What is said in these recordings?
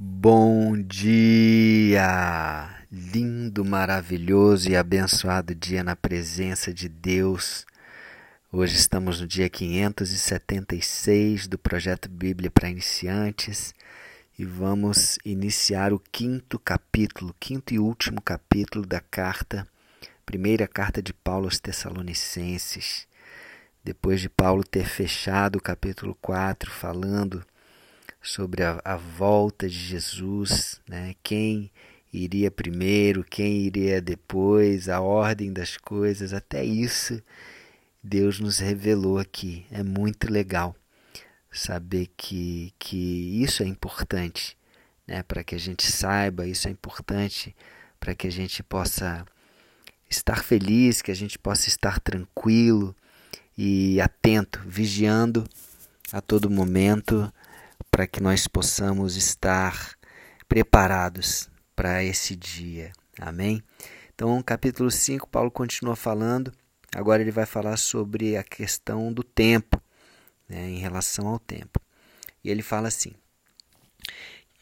Bom dia! Lindo, maravilhoso e abençoado dia na presença de Deus. Hoje estamos no dia 576 do projeto Bíblia para Iniciantes e vamos iniciar o quinto capítulo, quinto e último capítulo da carta, primeira carta de Paulo aos Tessalonicenses. Depois de Paulo ter fechado o capítulo 4 falando sobre a, a volta de Jesus, né? quem iria primeiro, quem iria depois, a ordem das coisas, até isso Deus nos revelou aqui. É muito legal saber que, que isso é importante, né? para que a gente saiba, isso é importante para que a gente possa estar feliz, que a gente possa estar tranquilo e atento, vigiando a todo momento para que nós possamos estar preparados para esse dia. Amém? Então, capítulo 5, Paulo continua falando. Agora ele vai falar sobre a questão do tempo, né, em relação ao tempo. E ele fala assim,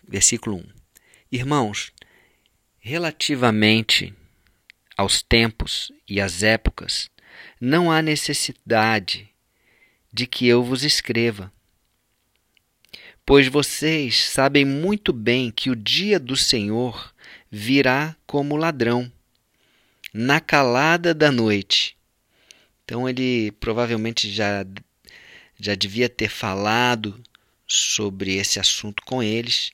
versículo 1: Irmãos, relativamente aos tempos e às épocas, não há necessidade de que eu vos escreva Pois vocês sabem muito bem que o dia do Senhor virá como ladrão, na calada da noite. Então ele provavelmente já, já devia ter falado sobre esse assunto com eles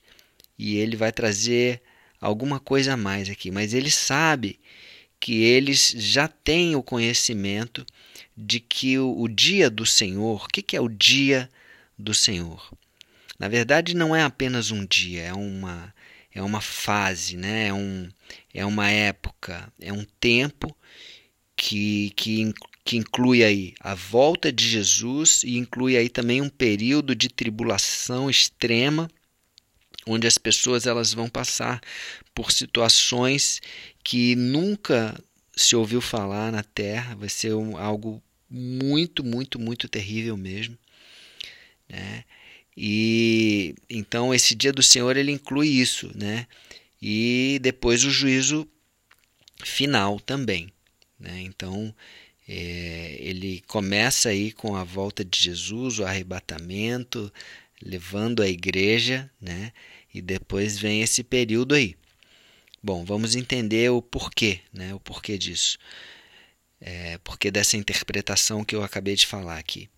e ele vai trazer alguma coisa a mais aqui, mas ele sabe que eles já têm o conhecimento de que o, o dia do Senhor, o que, que é o dia do Senhor? Na verdade, não é apenas um dia, é uma, é uma fase, né? é, um, é uma época, é um tempo que, que, que inclui aí a volta de Jesus e inclui aí também um período de tribulação extrema onde as pessoas elas vão passar por situações que nunca se ouviu falar na Terra, vai ser um, algo muito, muito, muito terrível mesmo. Né? E então esse dia do Senhor ele inclui isso, né? E depois o juízo final também, né? Então é, ele começa aí com a volta de Jesus, o arrebatamento, levando a igreja, né? E depois vem esse período aí. Bom, vamos entender o porquê, né? O porquê disso. É, porquê dessa interpretação que eu acabei de falar aqui.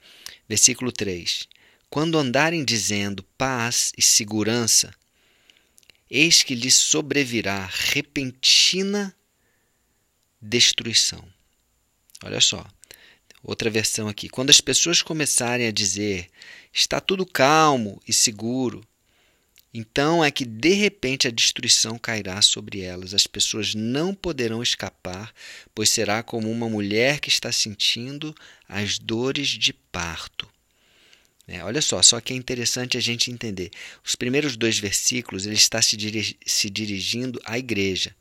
Versículo 3. Quando andarem dizendo paz e segurança, eis que lhes sobrevirá repentina destruição. Olha só, outra versão aqui. Quando as pessoas começarem a dizer está tudo calmo e seguro, então é que de repente a destruição cairá sobre elas. As pessoas não poderão escapar, pois será como uma mulher que está sentindo as dores de parto. É, olha só, só que é interessante a gente entender. Os primeiros dois versículos ele está se, dirigi se dirigindo à igreja.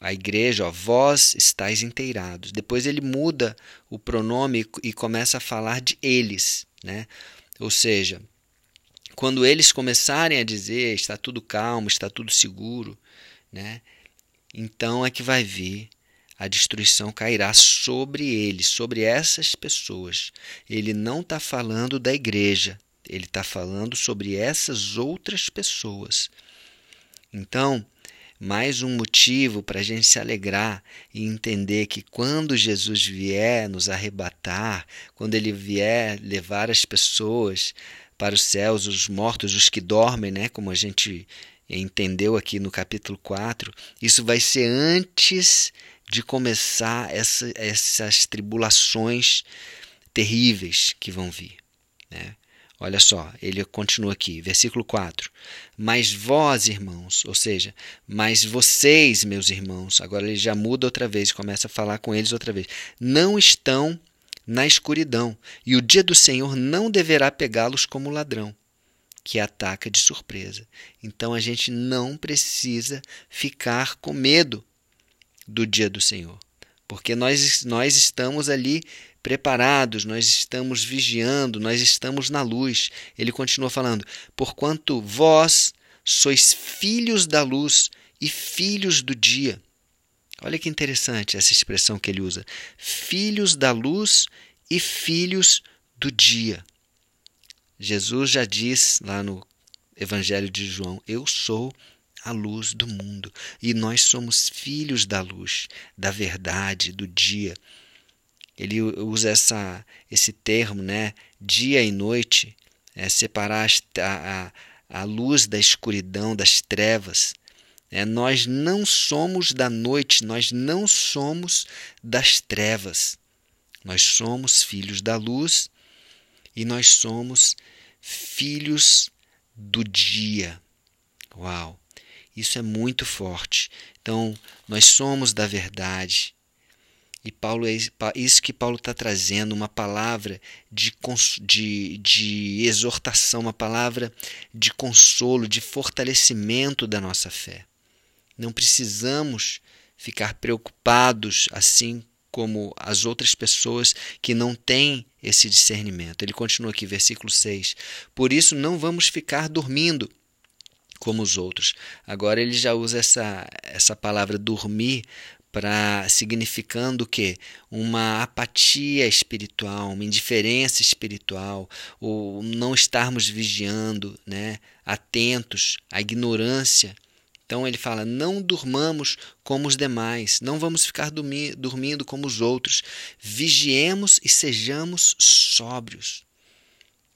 A igreja, ó, vós estáis inteirados. Depois ele muda o pronome e começa a falar de eles. Né? Ou seja, quando eles começarem a dizer está tudo calmo, está tudo seguro, né? então é que vai vir a destruição cairá sobre eles, sobre essas pessoas. Ele não está falando da igreja, ele está falando sobre essas outras pessoas. Então, mais um motivo para a gente se alegrar e entender que quando Jesus vier nos arrebatar, quando ele vier levar as pessoas para os céus, os mortos, os que dormem, né, como a gente entendeu aqui no capítulo 4, isso vai ser antes de começar essa, essas tribulações terríveis que vão vir. Né? Olha só, ele continua aqui, versículo 4. Mas vós, irmãos, ou seja, mas vocês, meus irmãos, agora ele já muda outra vez, começa a falar com eles outra vez, não estão na escuridão, e o dia do Senhor não deverá pegá-los como ladrão, que ataca de surpresa. Então a gente não precisa ficar com medo do dia do Senhor. Porque nós, nós estamos ali preparados, nós estamos vigiando, nós estamos na luz. Ele continua falando: Porquanto vós sois filhos da luz e filhos do dia. Olha que interessante essa expressão que ele usa: filhos da luz e filhos do dia. Jesus já diz lá no Evangelho de João: Eu sou a luz do mundo. E nós somos filhos da luz, da verdade, do dia. Ele usa essa, esse termo, né? Dia e noite, é separar a, a, a luz da escuridão, das trevas. É, nós não somos da noite, nós não somos das trevas. Nós somos filhos da luz e nós somos filhos do dia. Uau! Isso é muito forte. Então, nós somos da verdade. E Paulo é isso que Paulo está trazendo, uma palavra de, de, de exortação, uma palavra de consolo, de fortalecimento da nossa fé. Não precisamos ficar preocupados assim como as outras pessoas que não têm esse discernimento. Ele continua aqui, versículo 6. Por isso não vamos ficar dormindo como os outros. Agora ele já usa essa, essa palavra dormir para significando que uma apatia espiritual, uma indiferença espiritual, ou não estarmos vigiando, né, atentos à ignorância. Então ele fala: não durmamos como os demais, não vamos ficar dormindo como os outros, vigiemos e sejamos sóbrios.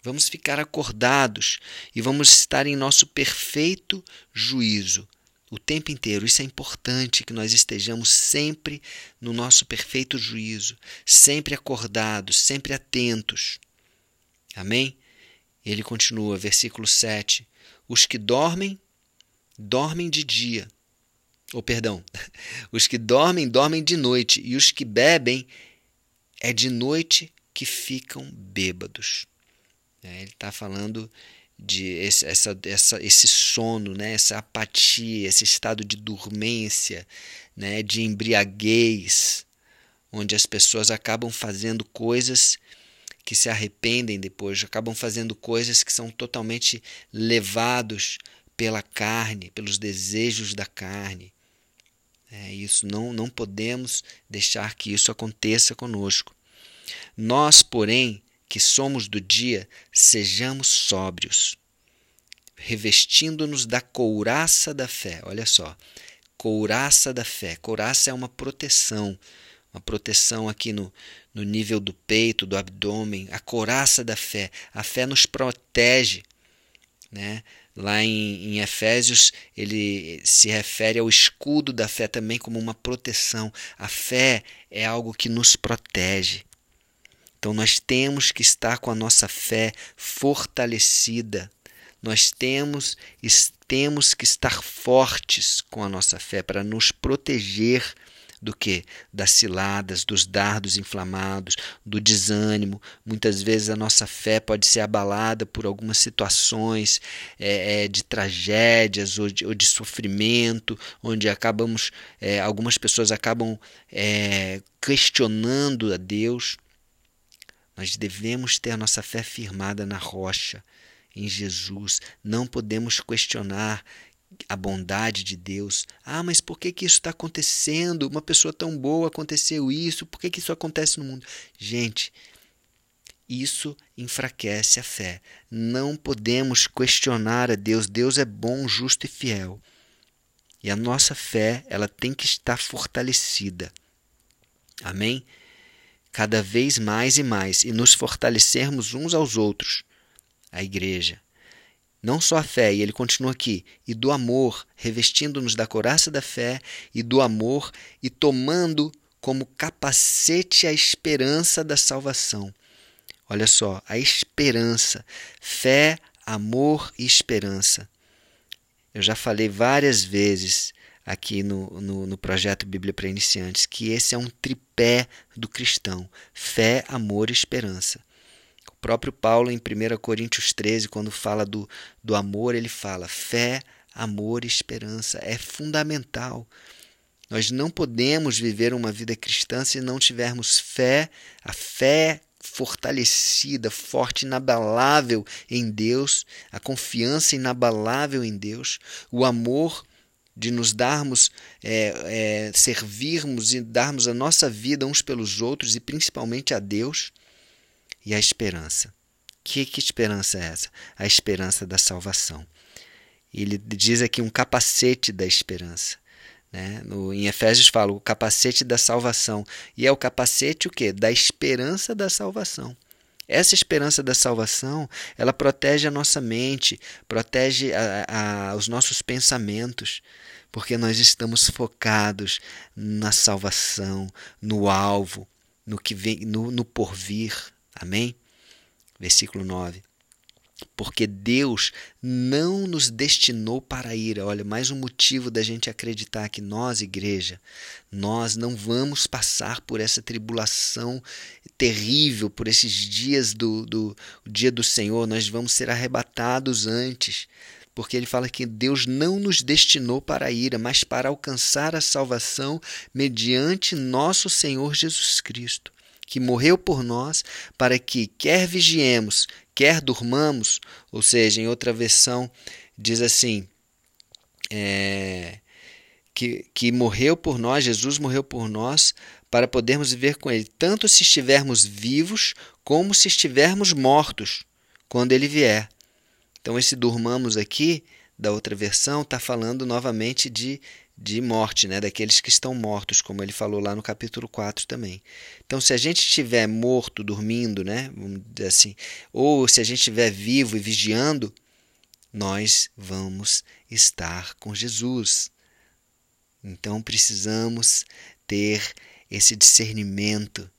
Vamos ficar acordados e vamos estar em nosso perfeito juízo o tempo inteiro. Isso é importante que nós estejamos sempre no nosso perfeito juízo, sempre acordados, sempre atentos. Amém? Ele continua, versículo 7. Os que dormem, dormem de dia. Ou, oh, perdão, os que dormem, dormem de noite, e os que bebem, é de noite que ficam bêbados. É, ele está falando de esse, essa, essa, esse sono, né? essa apatia, esse estado de dormência, né? de embriaguez, onde as pessoas acabam fazendo coisas que se arrependem depois, acabam fazendo coisas que são totalmente levados pela carne, pelos desejos da carne. É isso, não, não podemos deixar que isso aconteça conosco. Nós, porém, que somos do dia, sejamos sóbrios, revestindo-nos da couraça da fé. Olha só, couraça da fé. Couraça é uma proteção, uma proteção aqui no, no nível do peito, do abdômen, a couraça da fé. A fé nos protege. Né? Lá em, em, Efésios, ele se refere ao escudo da fé também como uma proteção. A fé é algo que nos protege. Então nós temos que estar com a nossa fé fortalecida. Nós temos, temos que estar fortes com a nossa fé para nos proteger do que? Das ciladas, dos dardos inflamados, do desânimo. Muitas vezes a nossa fé pode ser abalada por algumas situações é, é, de tragédias ou de, ou de, sofrimento, onde acabamos, é, algumas pessoas acabam é, questionando a Deus. Nós devemos ter nossa fé firmada na rocha, em Jesus. Não podemos questionar a bondade de Deus. Ah, mas por que, que isso está acontecendo? Uma pessoa tão boa aconteceu isso, por que, que isso acontece no mundo? Gente, isso enfraquece a fé. Não podemos questionar a Deus. Deus é bom, justo e fiel. E a nossa fé, ela tem que estar fortalecida. Amém? Cada vez mais e mais e nos fortalecermos uns aos outros, a igreja. Não só a fé, e ele continua aqui, e do amor, revestindo-nos da coraça da fé e do amor e tomando como capacete a esperança da salvação. Olha só, a esperança, fé, amor e esperança. Eu já falei várias vezes aqui no, no, no, projeto Bíblia para Iniciantes, que esse é um tripé do cristão: fé, amor e esperança. O próprio Paulo, em 1 Coríntios 13, quando fala do, do amor, ele fala fé, amor e esperança. É fundamental. Nós não podemos viver uma vida cristã se não tivermos fé, a fé fortalecida, forte, inabalável em Deus, a confiança inabalável em Deus, o amor de nos darmos, é, é, servirmos e darmos a nossa vida uns pelos outros e principalmente a Deus, e a esperança. Que, que esperança é essa? A esperança da salvação. Ele diz aqui um capacete da esperança. Né? No, em Efésios fala o capacete da salvação. E é o capacete o quê? Da esperança da salvação. Essa esperança da salvação, ela protege a nossa mente, protege a, a, os nossos pensamentos, porque nós estamos focados na salvação, no alvo, no que vem, no, no porvir. Amém? Versículo 9 porque Deus não nos destinou para a ira. Olha, mais um motivo da gente acreditar que nós, igreja, nós não vamos passar por essa tribulação terrível, por esses dias do, do dia do Senhor, nós vamos ser arrebatados antes. Porque ele fala que Deus não nos destinou para a ira, mas para alcançar a salvação mediante nosso Senhor Jesus Cristo que morreu por nós, para que, quer vigiemos, quer durmamos, ou seja, em outra versão diz assim, é, que, que morreu por nós, Jesus morreu por nós, para podermos viver com Ele, tanto se estivermos vivos, como se estivermos mortos, quando Ele vier. Então, esse durmamos aqui, da outra versão, está falando novamente de de morte, né, daqueles que estão mortos, como ele falou lá no capítulo 4 também. Então, se a gente estiver morto, dormindo, né, vamos dizer assim, ou se a gente estiver vivo e vigiando, nós vamos estar com Jesus. Então, precisamos ter esse discernimento,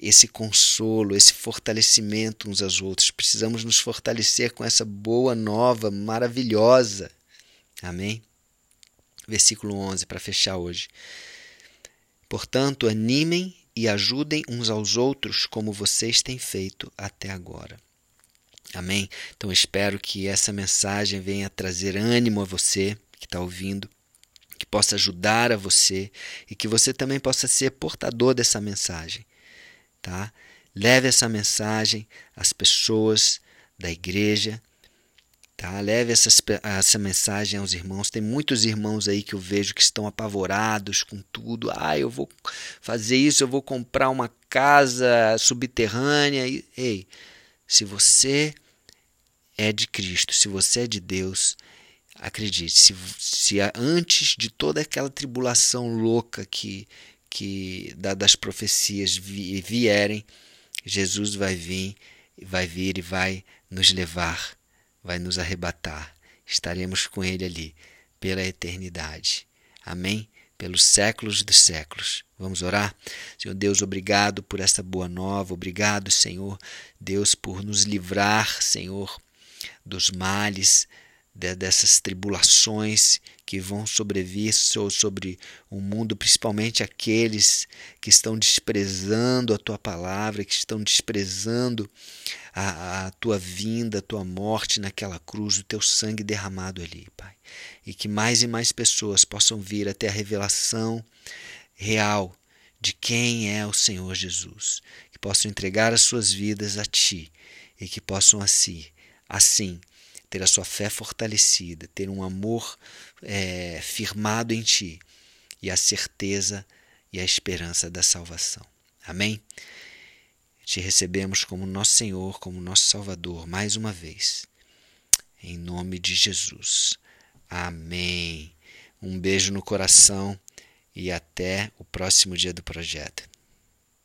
esse consolo, esse fortalecimento uns aos outros. Precisamos nos fortalecer com essa boa nova, maravilhosa. Amém? versículo 11, para fechar hoje. Portanto, animem e ajudem uns aos outros como vocês têm feito até agora. Amém? Então espero que essa mensagem venha trazer ânimo a você que está ouvindo, que possa ajudar a você e que você também possa ser portador dessa mensagem. Tá? Leve essa mensagem às pessoas da igreja Tá? Leve essas, essa mensagem aos irmãos. Tem muitos irmãos aí que eu vejo que estão apavorados com tudo. Ah, eu vou fazer isso, eu vou comprar uma casa subterrânea. Ei, se você é de Cristo, se você é de Deus, acredite, se, se antes de toda aquela tribulação louca que, que das profecias vierem, Jesus vai vir, vai vir e vai nos levar vai nos arrebatar. Estaremos com Ele ali pela eternidade. Amém? Pelos séculos dos séculos. Vamos orar? Senhor Deus, obrigado por essa boa nova. Obrigado, Senhor Deus, por nos livrar, Senhor, dos males, dessas tribulações que vão sobrevir sobre o mundo, principalmente aqueles que estão desprezando a tua palavra, que estão desprezando a, a tua vinda, a tua morte naquela cruz, o teu sangue derramado ali, Pai. E que mais e mais pessoas possam vir até a revelação real de quem é o Senhor Jesus, que possam entregar as suas vidas a Ti e que possam assim, assim ter a sua fé fortalecida, ter um amor é, firmado em Ti e a certeza e a esperança da salvação. Amém? Te recebemos como nosso Senhor, como nosso Salvador, mais uma vez. Em nome de Jesus. Amém. Um beijo no coração e até o próximo dia do projeto.